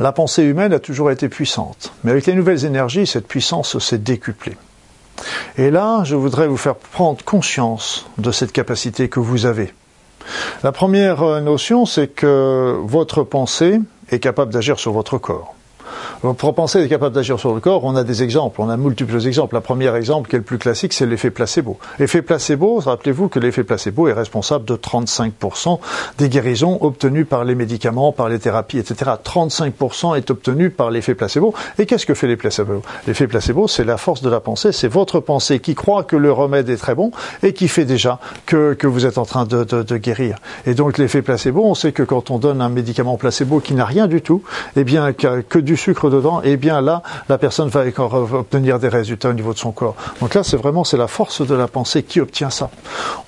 la pensée humaine a toujours été puissante, mais avec les nouvelles énergies, cette puissance s'est décuplée. Et là, je voudrais vous faire prendre conscience de cette capacité que vous avez. La première euh, notion, c'est que votre pensée est capable d'agir sur votre corps. Pour penser est capable d'agir sur le corps, on a des exemples, on a multiples exemples. Le premier exemple, qui est le plus classique, c'est l'effet placebo. L'effet placebo, rappelez-vous que l'effet placebo est responsable de 35% des guérisons obtenues par les médicaments, par les thérapies, etc. 35% est obtenu par l'effet placebo. Et qu'est-ce que fait les placebo L'effet placebo, c'est la force de la pensée, c'est votre pensée qui croit que le remède est très bon et qui fait déjà que, que vous êtes en train de, de, de guérir. Et donc l'effet placebo, on sait que quand on donne un médicament placebo qui n'a rien du tout, eh bien que, que du sucre dedans, et eh bien là, la personne va obtenir des résultats au niveau de son corps. Donc là, c'est vraiment c'est la force de la pensée qui obtient ça.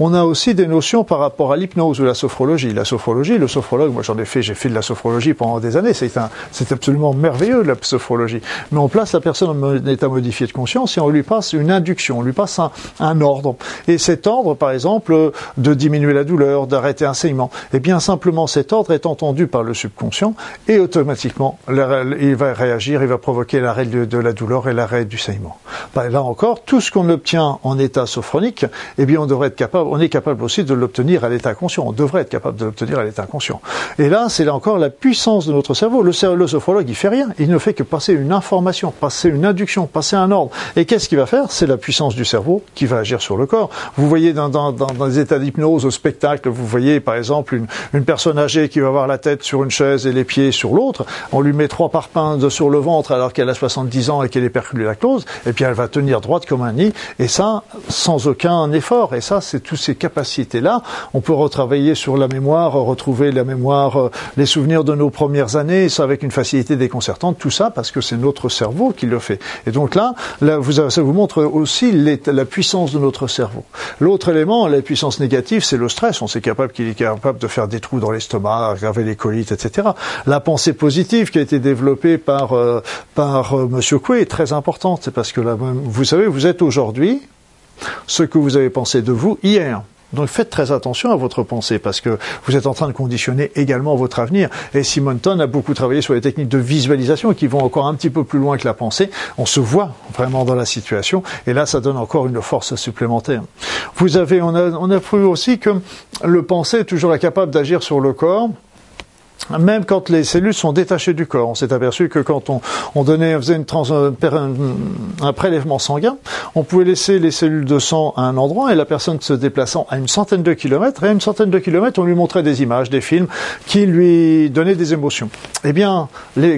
On a aussi des notions par rapport à l'hypnose ou la sophrologie. La sophrologie, le sophrologue, moi j'en ai fait, j'ai fait de la sophrologie pendant des années. C'est un, c'est absolument merveilleux la sophrologie. Mais on place la personne en état modifié de conscience et on lui passe une induction, on lui passe un, un ordre. Et cet ordre, par exemple, de diminuer la douleur, d'arrêter un saignement, eh bien simplement cet ordre est entendu par le subconscient et automatiquement il va réagir, il va provoquer l'arrêt de, la douleur et l'arrêt du saignement. Ben, là encore, tout ce qu'on obtient en état sophronique, eh bien on devrait être capable, on est capable aussi de l'obtenir à l'état conscient. On devrait être capable de l'obtenir à l'état conscient. Et là, c'est là encore la puissance de notre cerveau. Le, sophrologue, il fait rien. Il ne fait que passer une information, passer une induction, passer un ordre. Et qu'est-ce qu'il va faire? C'est la puissance du cerveau qui va agir sur le corps. Vous voyez dans, dans, dans des états d'hypnose au spectacle, vous voyez par exemple une, une personne âgée qui va avoir la tête sur une chaise et les pieds sur l'autre. On lui met trois parpaings sur le ventre alors qu'elle a 70 ans et qu'elle est perclue lactose, et puis elle va tenir droite comme un nid, et ça sans aucun effort. Et ça, c'est toutes ces capacités-là. On peut retravailler sur la mémoire, retrouver la mémoire, euh, les souvenirs de nos premières années, ça avec une facilité déconcertante. Tout ça parce que c'est notre cerveau qui le fait. Et donc là, là vous, ça vous montre aussi la puissance de notre cerveau. L'autre élément, la puissance négative, c'est le stress. On sait capable qu'il est capable de faire des trous dans l'estomac, aggraver les colites, etc. La pensée positive qui a été développée par euh, par euh, M. Coué est très importante. C'est parce que là, vous savez, vous êtes aujourd'hui ce que vous avez pensé de vous hier. Donc faites très attention à votre pensée parce que vous êtes en train de conditionner également votre avenir. Et Simonton a beaucoup travaillé sur les techniques de visualisation qui vont encore un petit peu plus loin que la pensée. On se voit vraiment dans la situation et là ça donne encore une force supplémentaire. Vous avez, on a, on a prouvé aussi que le pensée est toujours capable d'agir sur le corps même quand les cellules sont détachées du corps. On s'est aperçu que quand on, on donnait, faisait un, prélèvement sanguin, on pouvait laisser les cellules de sang à un endroit et la personne se déplaçant à une centaine de kilomètres, et à une centaine de kilomètres, on lui montrait des images, des films qui lui donnaient des émotions. Eh bien,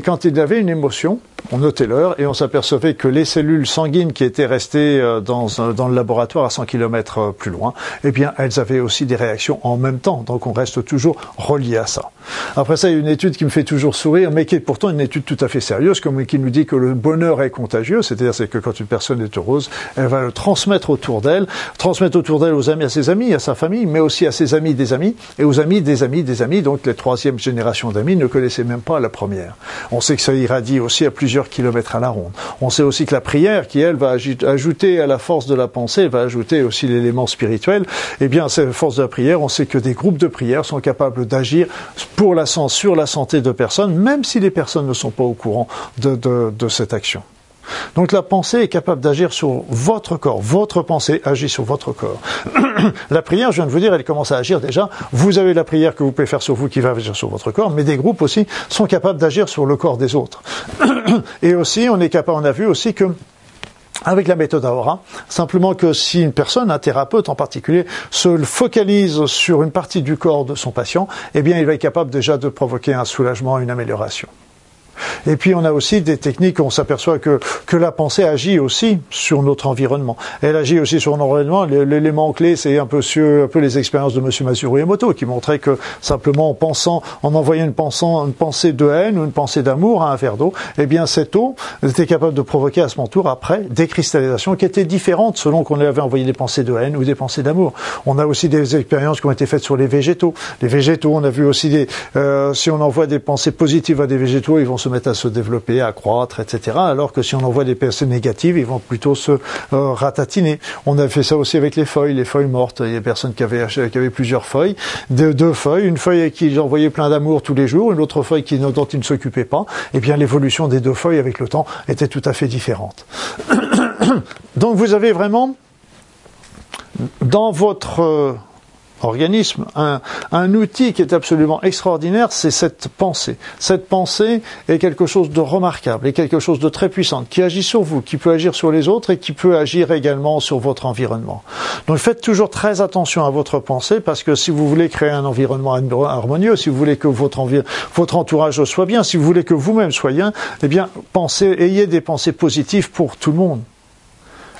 quand il avait une émotion, on notait l'heure et on s'apercevait que les cellules sanguines qui étaient restées euh, dans, dans le laboratoire à 100 km euh, plus loin, eh bien, elles avaient aussi des réactions en même temps. Donc, on reste toujours relié à ça. Après ça, il y a une étude qui me fait toujours sourire, mais qui est pourtant une étude tout à fait sérieuse, comme qui nous dit que le bonheur est contagieux. C'est-à-dire, c'est que quand une personne est heureuse, elle va le transmettre autour d'elle, transmettre autour d'elle aux amis, à ses amis, à sa famille, mais aussi à ses amis des amis, et aux amis des amis des amis. Donc, les troisième génération d'amis ne connaissaient même pas la première. On sait que ça irradie aussi à plusieurs On sait aussi que la prière, qui elle va ajouter à la force de la pensée, va ajouter aussi l'élément spirituel. Eh bien, cette force de la prière, on sait que des groupes de prière sont capables d'agir pour la sur la santé de personnes, même si les personnes ne sont pas au courant de cette action. Donc la pensée est capable d'agir sur votre corps. Votre pensée agit sur votre corps. la prière, je viens de vous dire, elle commence à agir déjà. Vous avez la prière que vous pouvez faire sur vous qui va agir sur votre corps, mais des groupes aussi sont capables d'agir sur le corps des autres. Et aussi, on est capable, on a vu aussi que avec la méthode Aora, simplement que si une personne, un thérapeute en particulier, se focalise sur une partie du corps de son patient, eh bien, il va être capable déjà de provoquer un soulagement, une amélioration. Et puis on a aussi des techniques, on s'aperçoit que, que la pensée agit aussi sur notre environnement. Elle agit aussi sur l'environnement. L'élément clé, c'est un peu, un peu les expériences de M. Masuru Emoto, qui montraient que simplement en pensant, en envoyant une, pensant, une pensée de haine ou une pensée d'amour à un verre d'eau, eh bien cette eau était capable de provoquer à son tour après des cristallisations qui étaient différentes selon qu'on avait envoyé des pensées de haine ou des pensées d'amour. On a aussi des expériences qui ont été faites sur les végétaux. Les végétaux, on a vu aussi des, euh, si on envoie des pensées positives à des végétaux, ils vont se mettent à se développer, à croître, etc. Alors que si on envoie des pensées négatives, ils vont plutôt se euh, ratatiner. On a fait ça aussi avec les feuilles, les feuilles mortes. Il y a des personnes qui avaient, plusieurs feuilles, deux, feuilles, une feuille qui envoyait plein d'amour tous les jours, une autre feuille qui, dont ils ne s'occupaient pas. Eh bien, l'évolution des deux feuilles avec le temps était tout à fait différente. Donc vous avez vraiment dans votre euh, organisme, un, un, outil qui est absolument extraordinaire, c'est cette pensée. Cette pensée est quelque chose de remarquable, est quelque chose de très puissant, qui agit sur vous, qui peut agir sur les autres et qui peut agir également sur votre environnement. Donc faites toujours très attention à votre pensée, parce que si vous voulez créer un environnement harmonieux, si vous voulez que votre, votre entourage soit bien, si vous voulez que vous-même soyez bien, eh bien, pensez, ayez des pensées positives pour tout le monde.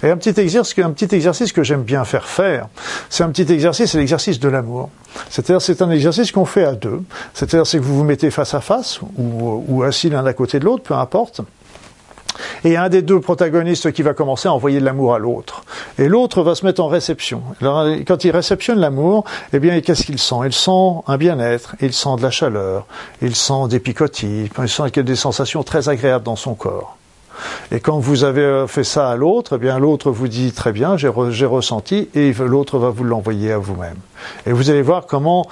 Et un petit exercice, que j'aime bien faire faire, c'est un petit exercice, c'est l'exercice de l'amour. C'est-à-dire, c'est un exercice qu'on fait à deux. C'est-à-dire, c'est que vous vous mettez face à face ou, ou assis l'un à côté de l'autre, peu importe. Et un des deux protagonistes qui va commencer à envoyer de l'amour à l'autre. Et l'autre va se mettre en réception. Alors, quand il réceptionne l'amour, eh bien, qu'est-ce qu'il sent? Il sent un bien-être, il sent de la chaleur, il sent des picotis, il sent des sensations très agréables dans son corps. Et quand vous avez euh, fait ça à l'autre, eh bien l'autre vous dit très bien, j'ai ressenti, et l'autre va vous l'envoyer à vous-même. Et vous allez voir comment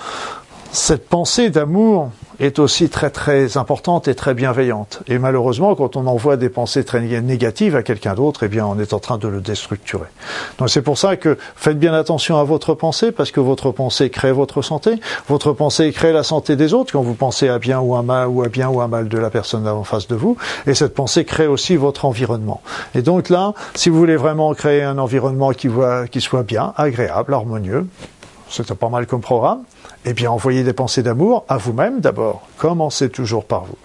cette pensée d'amour est aussi très très importante et très bienveillante. Et malheureusement, quand on envoie des pensées très négatives à quelqu'un d'autre, eh bien, on est en train de le déstructurer. Donc c'est pour ça que faites bien attention à votre pensée, parce que votre pensée crée votre santé. Votre pensée crée la santé des autres quand vous pensez à bien ou à mal ou à bien ou à mal de la personne en face de vous. Et cette pensée crée aussi votre environnement. Et donc là, si vous voulez vraiment créer un environnement qui, qui soit bien, agréable, harmonieux, c'est pas mal comme programme, eh bien, envoyez des pensées d'amour à vous-même d'abord. Commencez toujours par vous.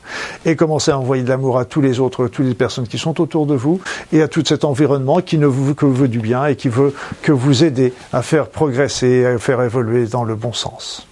Et commencez à envoyer de l'amour à tous les autres, toutes les personnes qui sont autour de vous et à tout cet environnement qui ne vous que veut du bien et qui veut que vous aider à faire progresser, à faire évoluer dans le bon sens.